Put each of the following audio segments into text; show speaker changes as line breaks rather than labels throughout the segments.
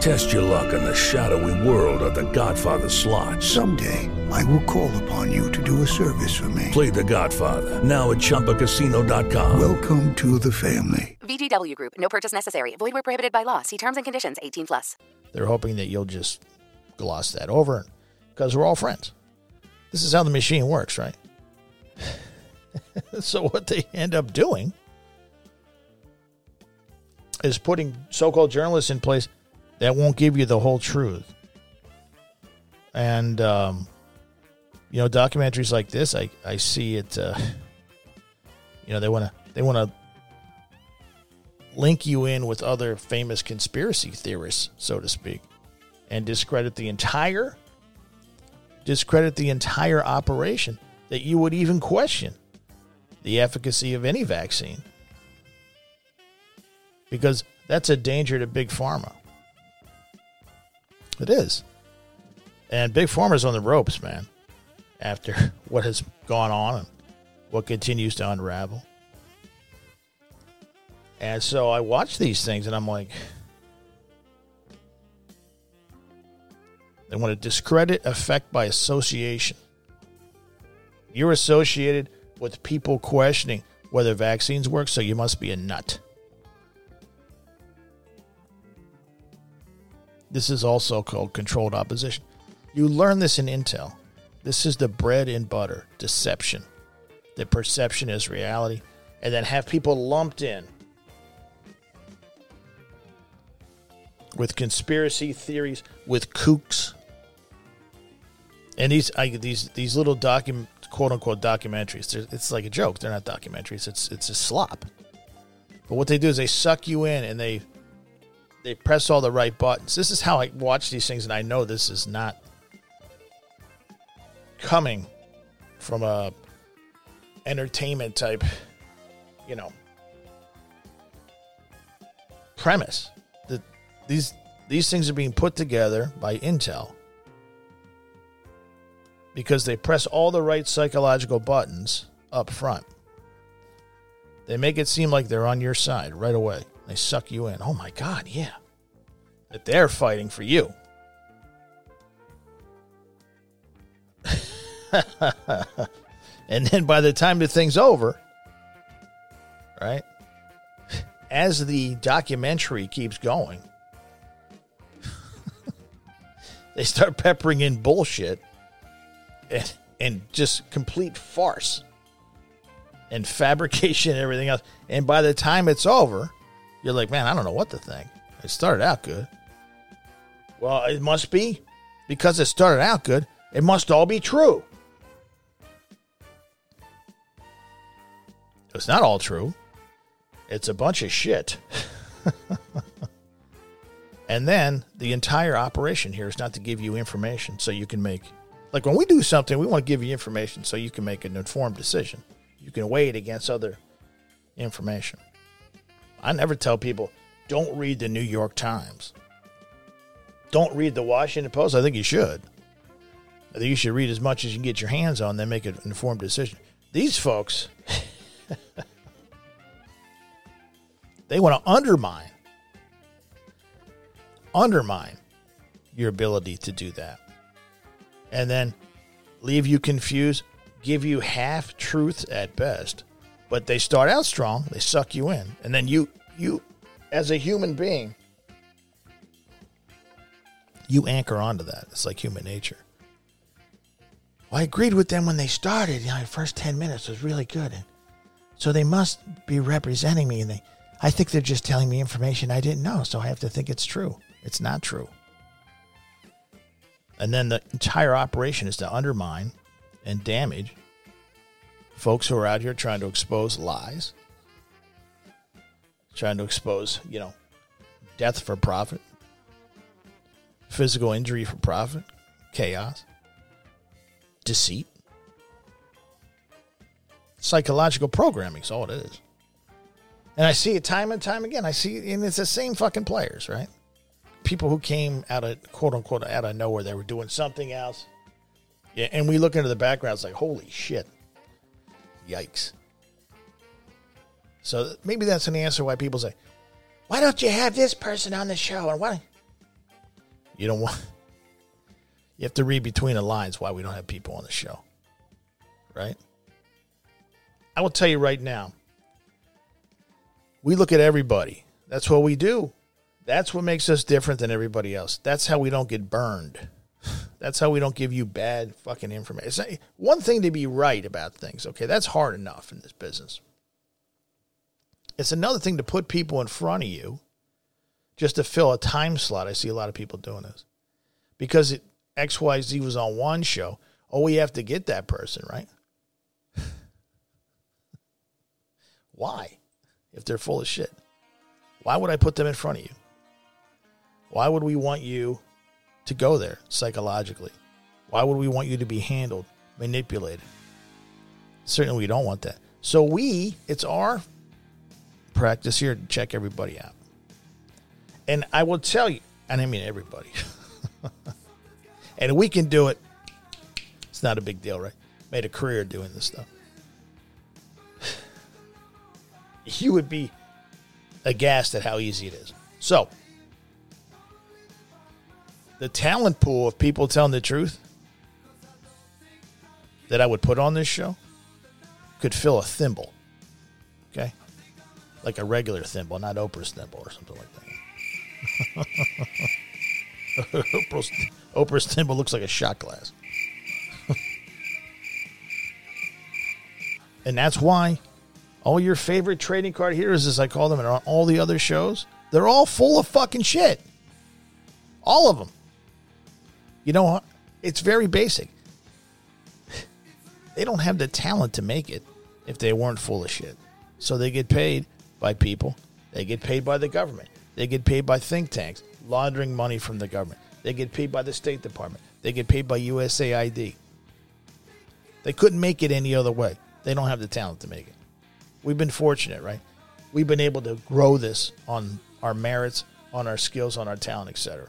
Test your luck in the shadowy world of The Godfather slot.
Someday, I will call upon you to do a service for me.
Play The Godfather now at ChumbaCasino.com.
Welcome to the family.
VGW Group. No purchase necessary. Void where prohibited by law. See terms and conditions. 18 plus.
They're hoping that you'll just gloss that over because we're all friends. This is how the machine works, right? so what they end up doing is putting so-called journalists in place that won't give you the whole truth. And um, you know, documentaries like this, I I see it. Uh, you know, they want to they want to link you in with other famous conspiracy theorists, so to speak, and discredit the entire discredit the entire operation that you would even question the efficacy of any vaccine. Because that's a danger to big pharma. It is. And Big Pharma's on the ropes, man, after what has gone on and what continues to unravel. And so I watch these things and I'm like, they want to discredit effect by association. You're associated with people questioning whether vaccines work, so you must be a nut. This is also called controlled opposition. You learn this in Intel. This is the bread and butter deception. The perception is reality, and then have people lumped in with conspiracy theories, with kooks, and these I, these these little document quote unquote documentaries. It's like a joke. They're not documentaries. It's it's a slop. But what they do is they suck you in and they they press all the right buttons. This is how I watch these things, and I know this is not coming from a entertainment type, you know, premise. That these these things are being put together by Intel because they press all the right psychological buttons up front. They make it seem like they're on your side right away. They suck you in. Oh my God, yeah. That they're fighting for you. and then by the time the thing's over, right? As the documentary keeps going, they start peppering in bullshit and, and just complete farce and fabrication and everything else. And by the time it's over, you're like, man, I don't know what to think. It started out good. Well, it must be because it started out good. It must all be true. It's not all true. It's a bunch of shit. and then the entire operation here is not to give you information so you can make, like when we do something, we want to give you information so you can make an informed decision. You can weigh it against other information. I never tell people, don't read the New York Times. Don't read the Washington Post. I think you should. I think you should read as much as you can get your hands on, then make an informed decision. These folks, they want to undermine, undermine your ability to do that. And then leave you confused, give you half truths at best but they start out strong they suck you in and then you you as a human being you anchor onto that it's like human nature well, i agreed with them when they started you know the first 10 minutes was really good and so they must be representing me and they I think they're just telling me information I didn't know, so I have to think it's true. It's not true. And then the entire operation is to undermine and damage folks who are out here trying to expose lies, trying to expose, you know, death for profit, physical injury for profit, chaos, deceit, psychological programming is all it is. And I see it time and time again. I see, it, and it's the same fucking players, right? People who came out of quote unquote out of nowhere, they were doing something else. Yeah, and we look into the background, it's like, holy shit. Yikes. So maybe that's an answer why people say, why don't you have this person on the show? And why? You don't want. You have to read between the lines why we don't have people on the show. Right? I will tell you right now. We look at everybody. That's what we do. That's what makes us different than everybody else. That's how we don't get burned. That's how we don't give you bad fucking information. It's one thing to be right about things, okay? That's hard enough in this business. It's another thing to put people in front of you just to fill a time slot. I see a lot of people doing this because it, XYZ was on one show. Oh, we have to get that person, right? Why? If they're full of shit. Why would I put them in front of you? Why would we want you to go there psychologically? Why would we want you to be handled, manipulated? Certainly, we don't want that. So, we, it's our practice here to check everybody out. And I will tell you, and I mean everybody, and we can do it. It's not a big deal, right? Made a career doing this stuff. You would be aghast at how easy it is. So, the talent pool of people telling the truth that I would put on this show could fill a thimble. Okay? Like a regular thimble, not Oprah's thimble or something like that. Oprah's, Oprah's thimble looks like a shot glass. and that's why all your favorite trading card heroes, as I call them, and on all the other shows, they're all full of fucking shit. All of them. You know? It's very basic. They don't have the talent to make it if they weren't full of shit. So they get paid by people. They get paid by the government. They get paid by think tanks, laundering money from the government. They get paid by the State Department. They get paid by USAID. They couldn't make it any other way. They don't have the talent to make it. We've been fortunate, right? We've been able to grow this on our merits, on our skills, on our talent, etc.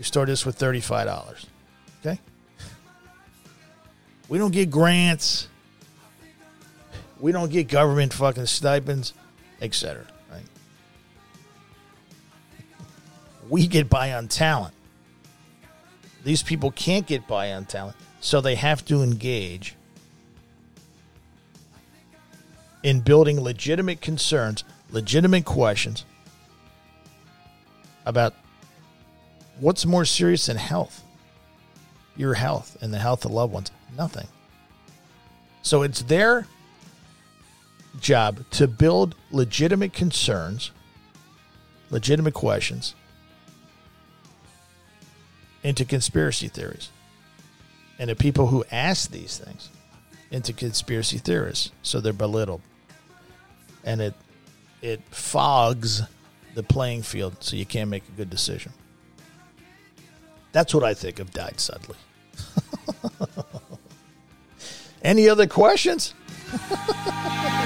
We start this with $35. Okay? We don't get grants. We don't get government fucking stipends, etc. Right? We get by on talent. These people can't get by on talent, so they have to engage in building legitimate concerns, legitimate questions about what's more serious than health? Your health and the health of loved ones. Nothing. So it's their job to build legitimate concerns, legitimate questions into conspiracy theories. And the people who ask these things into conspiracy theorists. So they're belittled. And it it fogs the playing field so you can't make a good decision. That's what I think of died suddenly. Any other questions?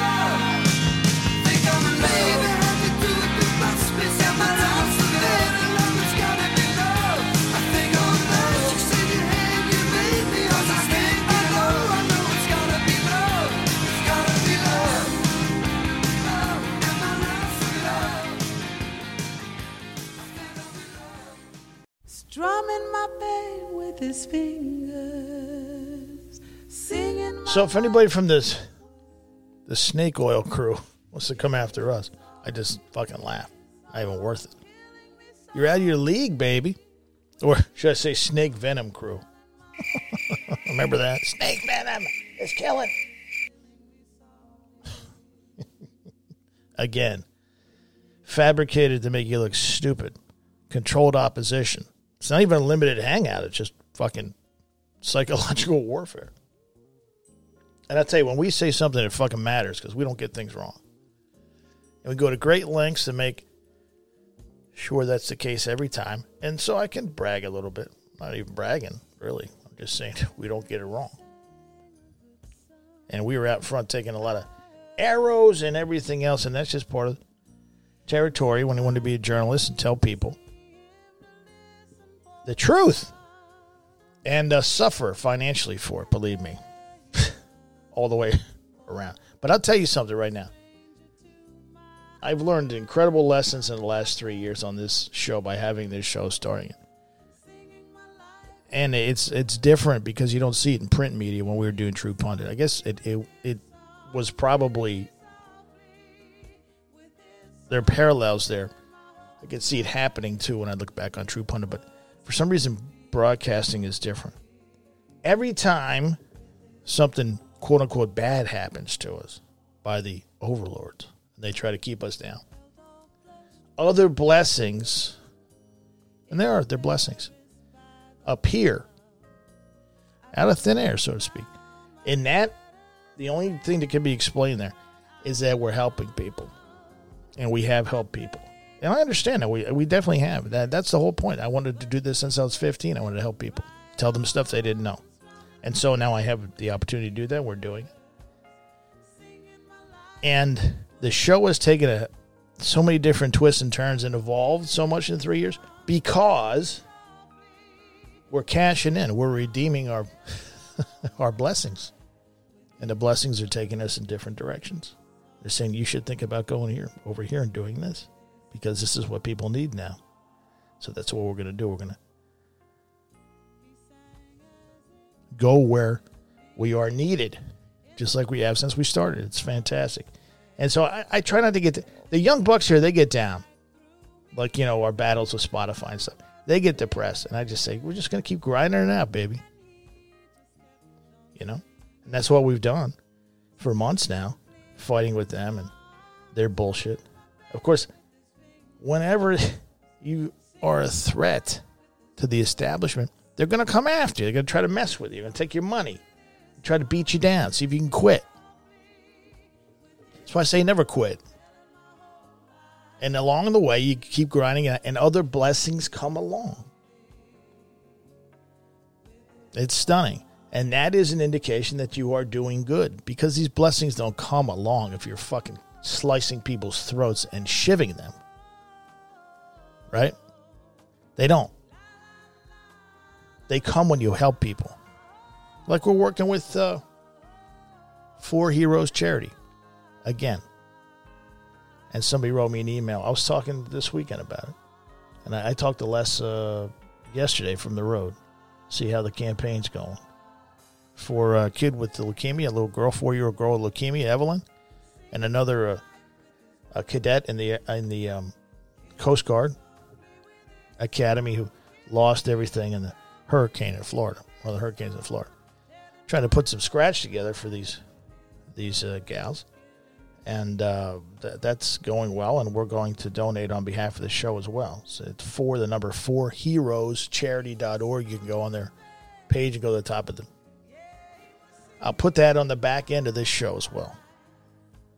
So if anybody from this the snake oil crew wants to come after us, I just fucking laugh. Not even worth it. You're out of your league, baby. Or should I say snake venom crew? Remember that? Snake venom is killing. Again, fabricated to make you look stupid. Controlled opposition. It's not even a limited hangout. It's just fucking psychological warfare. And I tell you, when we say something, it fucking matters because we don't get things wrong. And we go to great lengths to make sure that's the case every time. And so I can brag a little bit. Not even bragging, really. I'm just saying we don't get it wrong. And we were out front taking a lot of arrows and everything else, and that's just part of territory when you want to be a journalist and tell people the truth and uh, suffer financially for it, believe me, all the way around. But I'll tell you something right now. I've learned incredible lessons in the last three years on this show by having this show starting it. And it's it's different because you don't see it in print media when we were doing True Pundit. I guess it it, it was probably there are parallels there. I can see it happening too when I look back on True Pundit, but for some reason broadcasting is different. Every time something quote unquote bad happens to us by the overlords, and they try to keep us down. Other blessings, and there are their blessings, appear out of thin air, so to speak. And that, the only thing that can be explained there is that we're helping people, and we have helped people. And I understand that we we definitely have that. That's the whole point. I wanted to do this since I was 15. I wanted to help people, tell them stuff they didn't know, and so now I have the opportunity to do that. We're doing it, and the show has taken a so many different twists and turns and evolved so much in three years because we're cashing in. We're redeeming our our blessings, and the blessings are taking us in different directions. They're saying you should think about going here, over here, and doing this because this is what people need now. So that's what we're going to do. We're going to go where we are needed, just like we have since we started. It's fantastic. And so I, I try not to get to, the young bucks here. They get down, like you know our battles with Spotify and stuff. They get depressed, and I just say we're just to keep grinding it out, baby. You know, and that's what we've done for months now, fighting with them and their bullshit. Of course, whenever you are a threat to the establishment, they're going to come after you. They're going to try to mess with you. They're going to take your money, try to beat you down, see if you can quit. That's why I say never quit. And along the way, you keep grinding, and other blessings come along. It's stunning. And that is an indication that you are doing good because these blessings don't come along if you're fucking slicing people's throats and shiving them. Right? They don't. They come when you help people. Like we're working with uh, Four Heroes Charity again. And somebody wrote me an email. I was talking this weekend about it. And I, I talked to Les uh, yesterday from the road, see how the campaign's going. For a kid with leukemia, a little girl, four year old girl with leukemia, Evelyn, and another uh, a cadet in the in the um, Coast Guard Academy who lost everything in the hurricane in Florida, or the hurricanes in Florida. Trying to put some scratch together for these these uh, gals, and uh, th- that's going well. And we're going to donate on behalf of the show as well. So it's for the number four heroes charity.org. You can go on their page and go to the top of the. I'll put that on the back end of this show as well,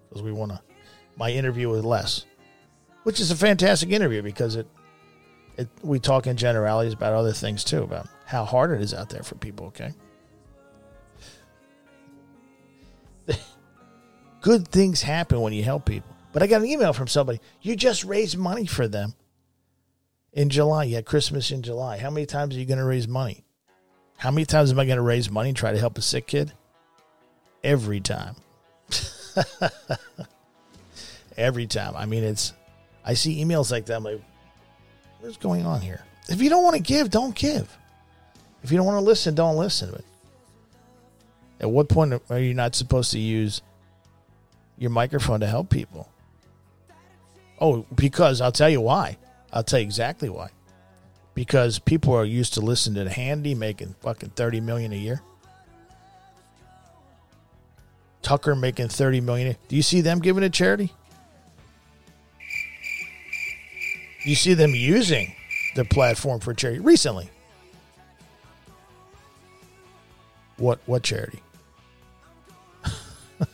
because we want to my interview with Les, which is a fantastic interview because it it, we talk in generalities about other things too, about how hard it is out there for people, okay? Good things happen when you help people. But I got an email from somebody. You just raised money for them in July. You had Christmas in July. How many times are you going to raise money? How many times am I going to raise money and try to help a sick kid? Every time. Every time. I mean, it's, I see emails like that. I'm like, what's going on here? If you don't want to give, don't give. If you don't want to listen, don't listen. But at what point are you not supposed to use your microphone to help people? Oh, because I'll tell you why. I'll tell you exactly why. Because people are used to listening to Hannity making fucking 30 million a year. Tucker making 30 million. Do you see them giving to charity? You see them using the platform for charity recently. What what charity?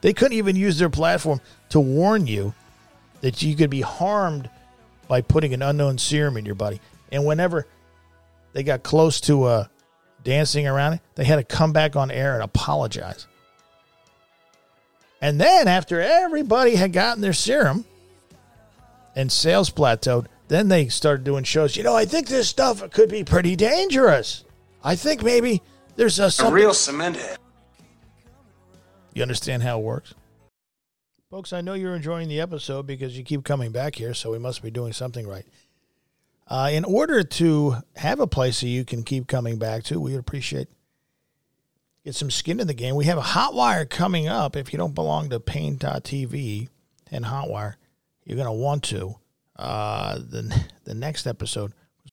they couldn't even use their platform to warn you that you could be harmed by putting an unknown serum in your body. And whenever they got close to uh, dancing around it, they had to come back on air and apologize. And then after everybody had gotten their serum and sales plateaued, then they started doing shows. You know, I think this stuff could be pretty dangerous. I think maybe there's a,
A real cement head.
You understand how it works? Folks, I know you're enjoying the episode because you keep coming back here, so we must be doing something right. Uh, in order to have a place that you can keep coming back to, we would appreciate get some skin in the game. We have a hot wire coming up. If you don't belong to Paine.tv and Hotwire, you're going to want to. Uh, the, the next episode,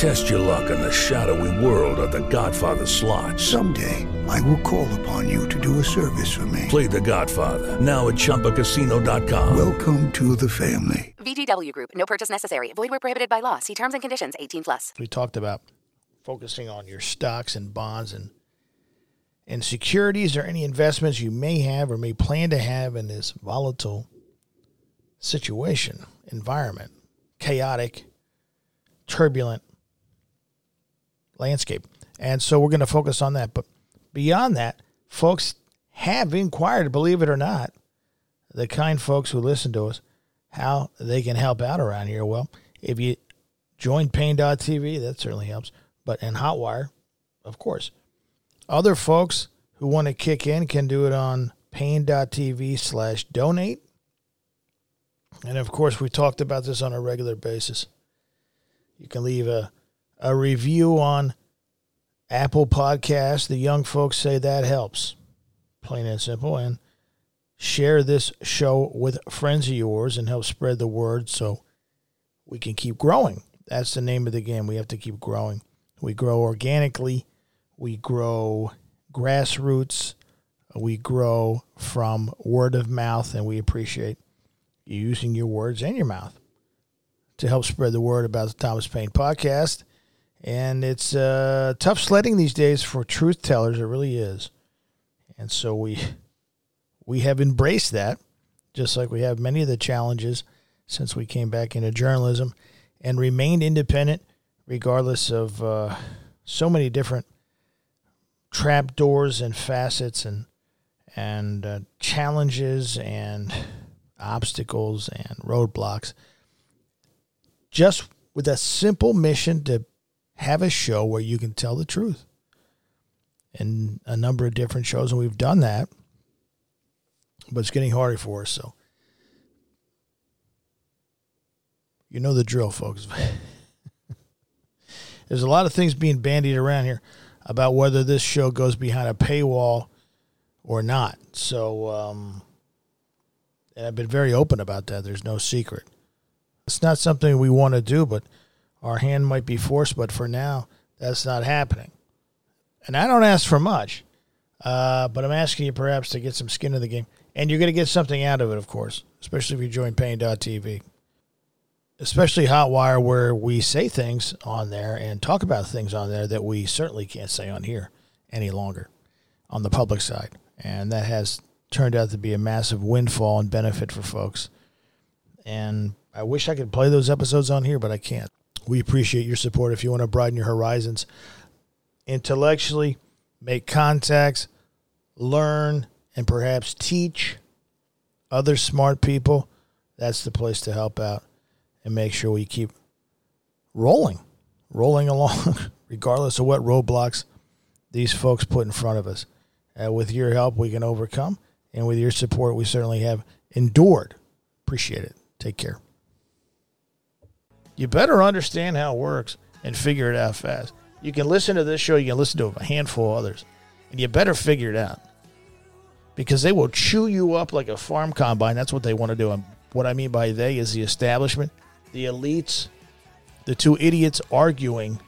Test your luck in the shadowy world of The Godfather slot.
Someday, I will call upon you to do a service for me.
Play The Godfather now at ChumbaCasino.com.
Welcome to the family.
VGW Group. No purchase necessary. Void where prohibited by law. See terms and conditions. 18 plus.
we talked about focusing on your stocks and bonds and and securities or any investments you may have or may plan to have in this volatile situation, environment, chaotic, turbulent landscape. And so we're going to focus on that. But beyond that, folks have inquired, believe it or not, the kind folks who listen to us, how they can help out around here. Well, if you join Paine.tv, that certainly helps. But in Hotwire, of course. Other folks who want to kick in can do it on Paine.tv slash donate. And of course, we talked about this on a regular basis. You can leave a, a review on Apple Podcasts. The young folks say that helps. Plain and simple. And share this show with friends of yours and help spread the word so we can keep growing. That's the name of the game. We have to keep growing. We grow organically, we grow grassroots, we grow from word of mouth, and we appreciate you using your words and your mouth to help spread the word about the Thomas Paine podcast. And it's uh, tough sledding these days for truth tellers. It really is. And so we we have embraced that, just like we have many of the challenges since we came back into journalism and remained independent regardless of uh, so many different trap doors and facets and and uh, challenges and obstacles and roadblocks just with a simple mission to have a show where you can tell the truth and a number of different shows and we've done that but it's getting harder for us so you know the drill folks there's a lot of things being bandied around here about whether this show goes behind a paywall or not. So, um, and I've been very open about that. There's no secret. It's not something we want to do, but our hand might be forced. But for now, that's not happening. And I don't ask for much, uh, but I'm asking you perhaps to get some skin in the game. And you're going to get something out of it, of course, especially if you join Paine.tv especially Hotwire, where we say things on there and talk about things on there that we certainly can't say on here any longer on the public side. And that has turned out to be a massive windfall and benefit for folks. And I wish I could play those episodes on here, but I can't. We appreciate your support if you want to broaden your horizons intellectually, make contacts, learn, and perhaps teach other smart people, that's the place to help out and make sure we keep rolling, rolling along, regardless of what roadblocks these folks put in front of us. Uh, with your help, we can overcome. And with your support, we certainly have endured. Appreciate it. Take care. You better understand how it works and figure it out fast. You can listen to this show, you can listen to a handful of others, and you better figure it out because they will chew you up like a farm combine. That's what they want to do. And what I mean by they is the establishment, the elites, the two idiots arguing,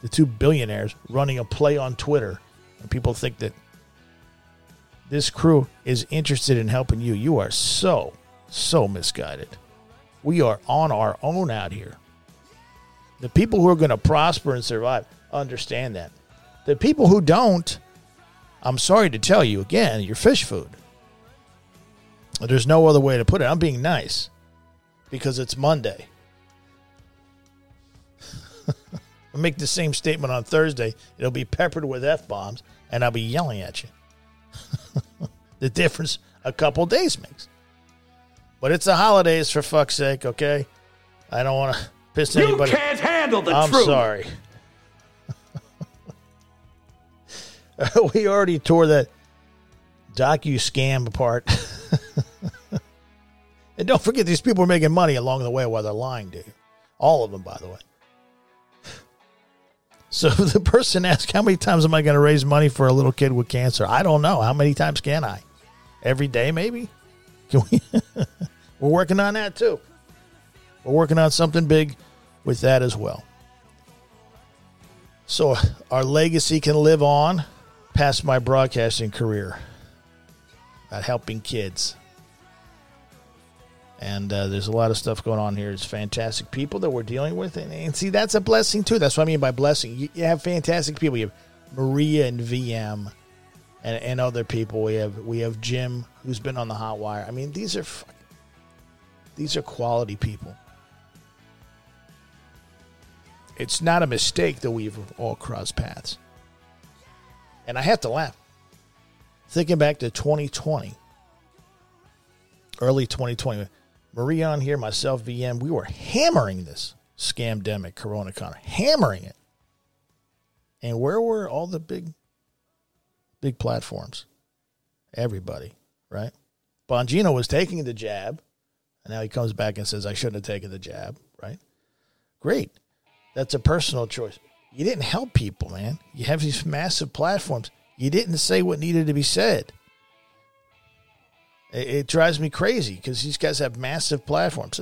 the two billionaires running a play on Twitter. And people think that this crew is interested in helping you. You are so, so misguided. We are on our own out here. The people who are going to prosper and survive understand that. The people who don't, I'm sorry to tell you again, you're fish food. There's no other way to put it. I'm being nice because it's Monday. I'll make the same statement on Thursday. It'll be peppered with F bombs, and I'll be yelling at you. the difference a couple days makes. But it's the holidays for fuck's sake, okay? I don't want to piss
You
anybody.
You can't handle the truth.
I'm sorry. we already tore that docu scam apart. and don't forget, these people are making money along the way while they're lying to you. All of them, by the way. So the person asks, How many times am I going to raise money for a little kid with cancer? I don't know. How many times can I? Every day, maybe? Can we? We're working on that too. We're working on something big with that as well. So our legacy can live on past my broadcasting career about helping kids. And uh, there's a lot of stuff going on here. It's fantastic people that we're dealing with. And, and see, that's a blessing too. That's what I mean by blessing. You, you have fantastic people. You have Maria and VM and, and other people. We have we have Jim who's been on the hot wire. I mean, these are these are quality people. It's not a mistake that we've all crossed paths. And I have to laugh. Thinking back to 2020, early 2020, Maria on here, myself, VM, we were hammering this scamdemic, Corona Con, hammering it. And where were all the big, big platforms? Everybody, right? Bongino was taking the jab, and now he comes back and says, I shouldn't have taken the jab, right? Great. That's a personal choice. You didn't help people, man. You have these massive platforms. You didn't say what needed to be said. It, it drives me crazy because these guys have massive platforms.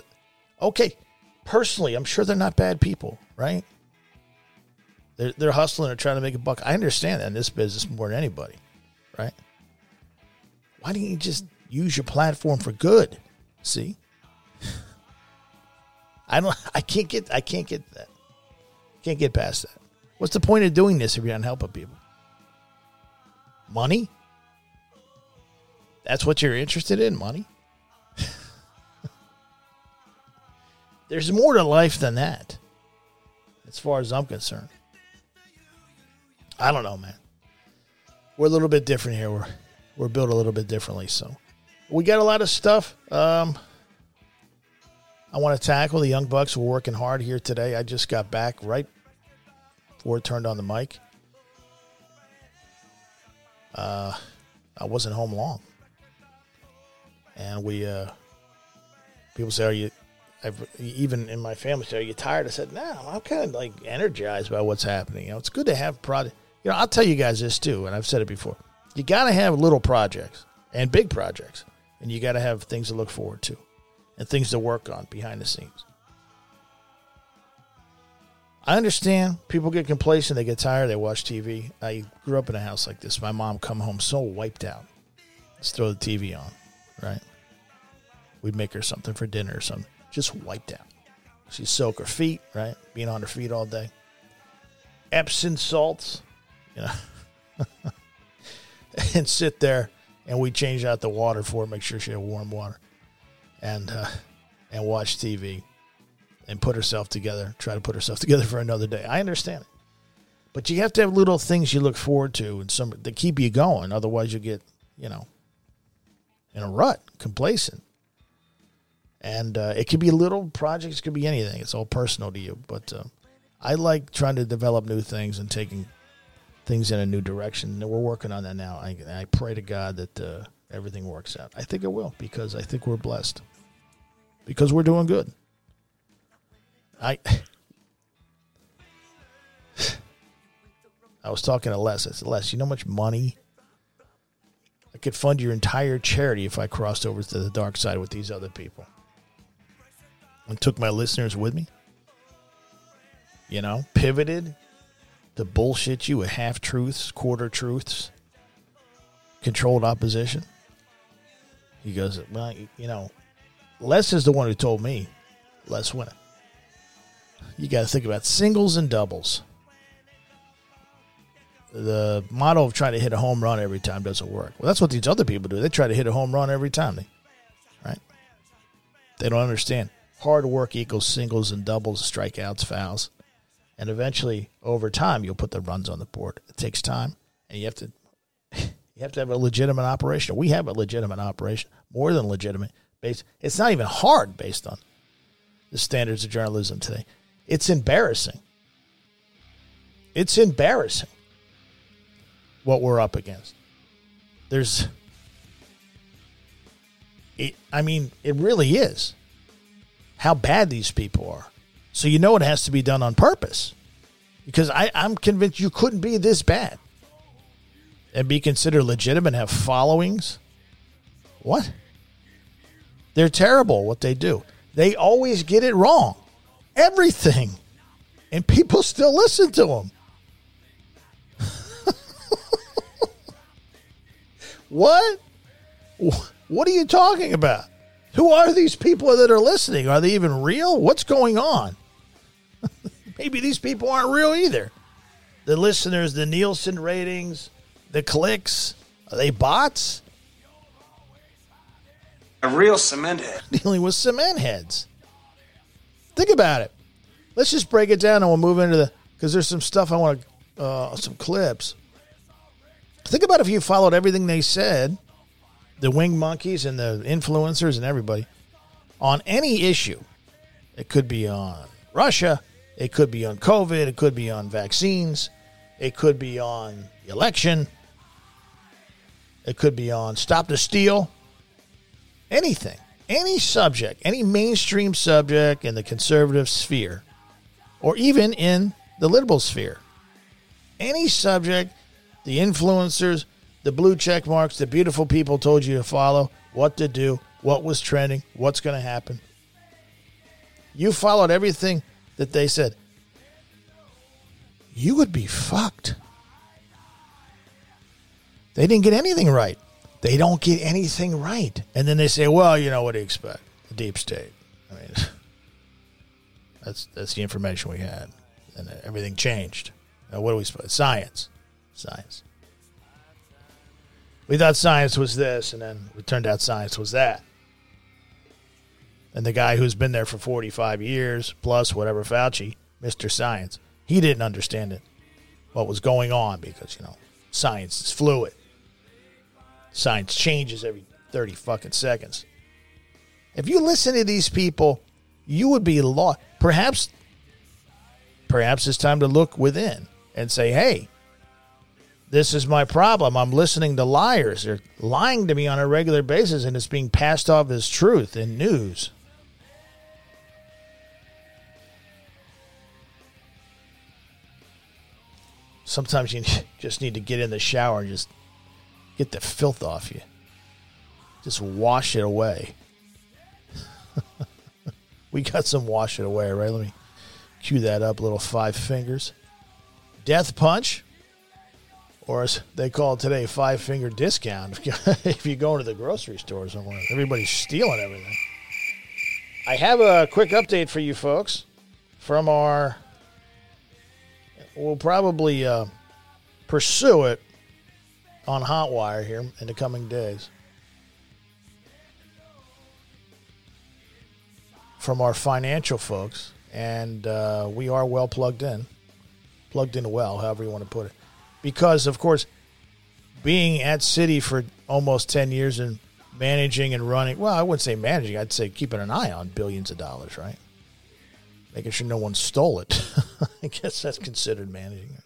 Okay, personally, I'm sure they're not bad people, right? They're, they're hustling, they're trying to make a buck. I understand that in this business more than anybody, right? Why don't you just use your platform for good? See? I don't I can't get I can't get that. Can't get past that. What's the point of doing this if you're not helping people? Money? That's what you're interested in, money? There's more to life than that, as far as I'm concerned. I don't know, man. We're a little bit different here. We're we're built a little bit differently, so we got a lot of stuff. Um, I want to tackle the Young Bucks. We're working hard here today. I just got back right before it turned on the mic. Uh, I wasn't home long, and we uh, people say, "Are you?" I've, even in my family say, "Are you tired?" I said, "No, I'm kind of like energized by what's happening. You know, it's good to have project. You know, I'll tell you guys this too, and I've said it before. You got to have little projects and big projects, and you got to have things to look forward to, and things to work on behind the scenes. I understand people get complacent, they get tired, they watch TV. I grew up in a house like this. My mom come home so wiped out. Let's throw the TV on, right? We'd make her something for dinner or something. Just wiped out. She'd soak her feet, right? Being on her feet all day. Epsom salts, you know, and sit there and we change out the water for her, make sure she had warm water, and uh, and watch TV and put herself together, try to put herself together for another day. I understand it. But you have to have little things you look forward to and some that keep you going. Otherwise you get, you know, in a rut. complacent. And uh, it could be little projects, could be anything. It's all personal to you. But uh, I like trying to develop new things and taking things in a new direction. And we're working on that now. I, I pray to God that uh, everything works out. I think it will because I think we're blessed. Because we're doing good. I I was talking to Les. I said, Les, you know how much money I could fund your entire charity if I crossed over to the dark side with these other people and took my listeners with me? You know, pivoted to bullshit you with half truths, quarter truths, controlled opposition. He goes, Well, you know, Les is the one who told me, Les Winner. You got to think about singles and doubles. The motto of trying to hit a home run every time doesn't work. Well, that's what these other people do. They try to hit a home run every time. They, right? They don't understand. Hard work equals singles and doubles, strikeouts, fouls. And eventually, over time, you'll put the runs on the board. It takes time, and you have to you have to have a legitimate operation. We have a legitimate operation, more than legitimate. Based, it's not even hard based on the standards of journalism today. It's embarrassing. It's embarrassing what we're up against. There's, it, I mean, it really is how bad these people are. So you know it has to be done on purpose because I, I'm convinced you couldn't be this bad and be considered legitimate have followings. What? They're terrible what they do. They always get it wrong. Everything. And people still listen to them. what? What are you talking about? Who are these people that are listening? Are they even real? What's going on? Maybe these people aren't real either. The listeners, the Nielsen ratings, the clicks, are they bots?
A real cement head.
Dealing with cement heads. Think about it. Let's just break it down and we'll move into the because there's some stuff I want to uh, some clips. Think about if you followed everything they said, the wing monkeys and the influencers and everybody on any issue. It could be on Russia, it could be on COVID, it could be on vaccines, it could be on the election, it could be on stop the steal, anything, any subject, any mainstream subject in the conservative sphere, or even in the liberal sphere. Any subject, the influencers, the blue check marks, the beautiful people told you to follow, what to do, what was trending, what's going to happen. You followed everything that they said. You would be fucked. They didn't get anything right. They don't get anything right. And then they say, well, you know, what do you expect? The deep state. I mean, that's, that's the information we had. And everything changed. Now, what do we suppose? Science. Science. We thought science was this, and then it turned out science was that. And the guy who's been there for 45 years, plus whatever Fauci, Mr. Science, he didn't understand it, what was going on, because, you know, science is fluid. Science changes every 30 fucking seconds. If you listen to these people, you would be lost. Perhaps, perhaps it's time to look within and say, hey, this is my problem. I'm listening to liars. They're lying to me on a regular basis, and it's being passed off as truth in news. Sometimes you just need to get in the shower and just get the filth off you. Just wash it away. we got some wash it away, right? Let me cue that up, little five fingers. Death punch or as they call it today, five finger discount. if you go into the grocery store somewhere, everybody's stealing everything. I have a quick update for you folks from our. We'll probably uh, pursue it on Hotwire here in the coming days. From our financial folks, and uh, we are well plugged in, plugged in well, however you want to put it because, of course, being at Citi for almost 10 years and managing and running. Well, I wouldn't say managing. I'd say keeping an eye on billions of dollars, right? Making sure no one stole it. I guess that's considered managing. It.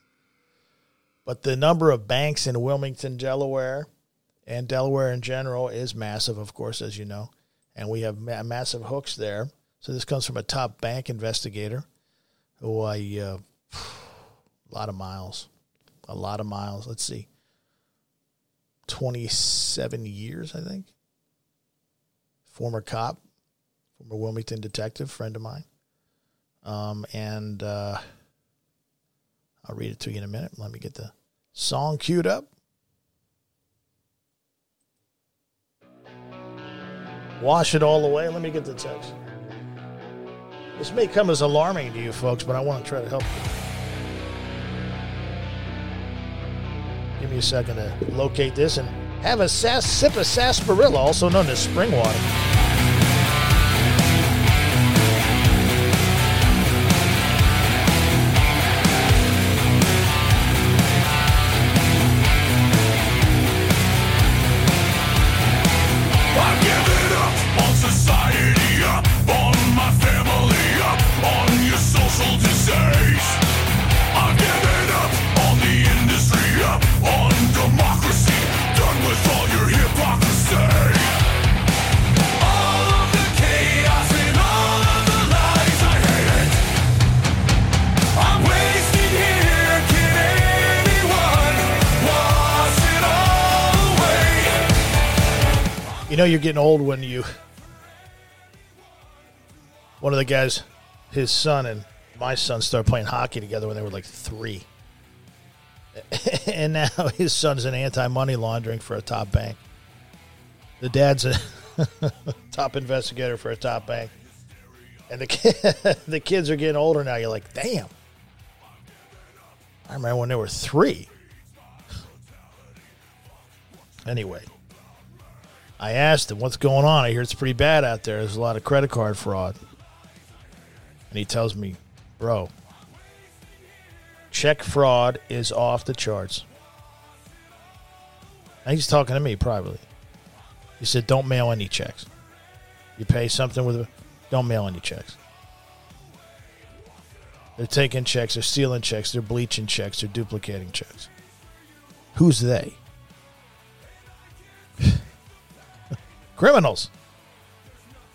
But the number of banks in Wilmington, Delaware, and Delaware in general is massive, of course, as you know. And we have ma- massive hooks there. So this comes from a top bank investigator who I, uh, a lot of miles, a lot of miles. Let's see, 27 years, I think. Former cop, former Wilmington detective, friend of mine. Um, and uh, I'll read it to you in a minute. Let me get the song queued up. Wash it all away. Let me get the text. This may come as alarming to you folks, but I want to try to help you. Give me a second to locate this and have a sas- sip of sarsaparilla, also known as spring water. Know you're getting old when you. One of the guys, his son and my son started playing hockey together when they were like three. and now his son's an anti money laundering for a top bank. The dad's a top investigator for a top bank. And the, the kids are getting older now. You're like, damn. I remember when they were three. Anyway, I asked him, what's going on? I hear it's pretty bad out there. There's a lot of credit card fraud. And he tells me, bro, check fraud is off the charts. And he's talking to me privately. He said, don't mail any checks. You pay something with a, don't mail any checks. They're taking checks, they're stealing checks, they're bleaching checks, they're duplicating checks. Who's they? Criminals.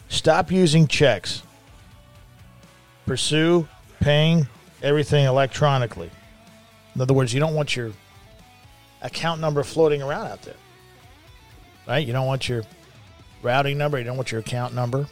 Stop using checks. Pursue paying everything electronically. In other words, you don't want your account number floating around out there. Right? You don't want your routing number, you don't want your account number.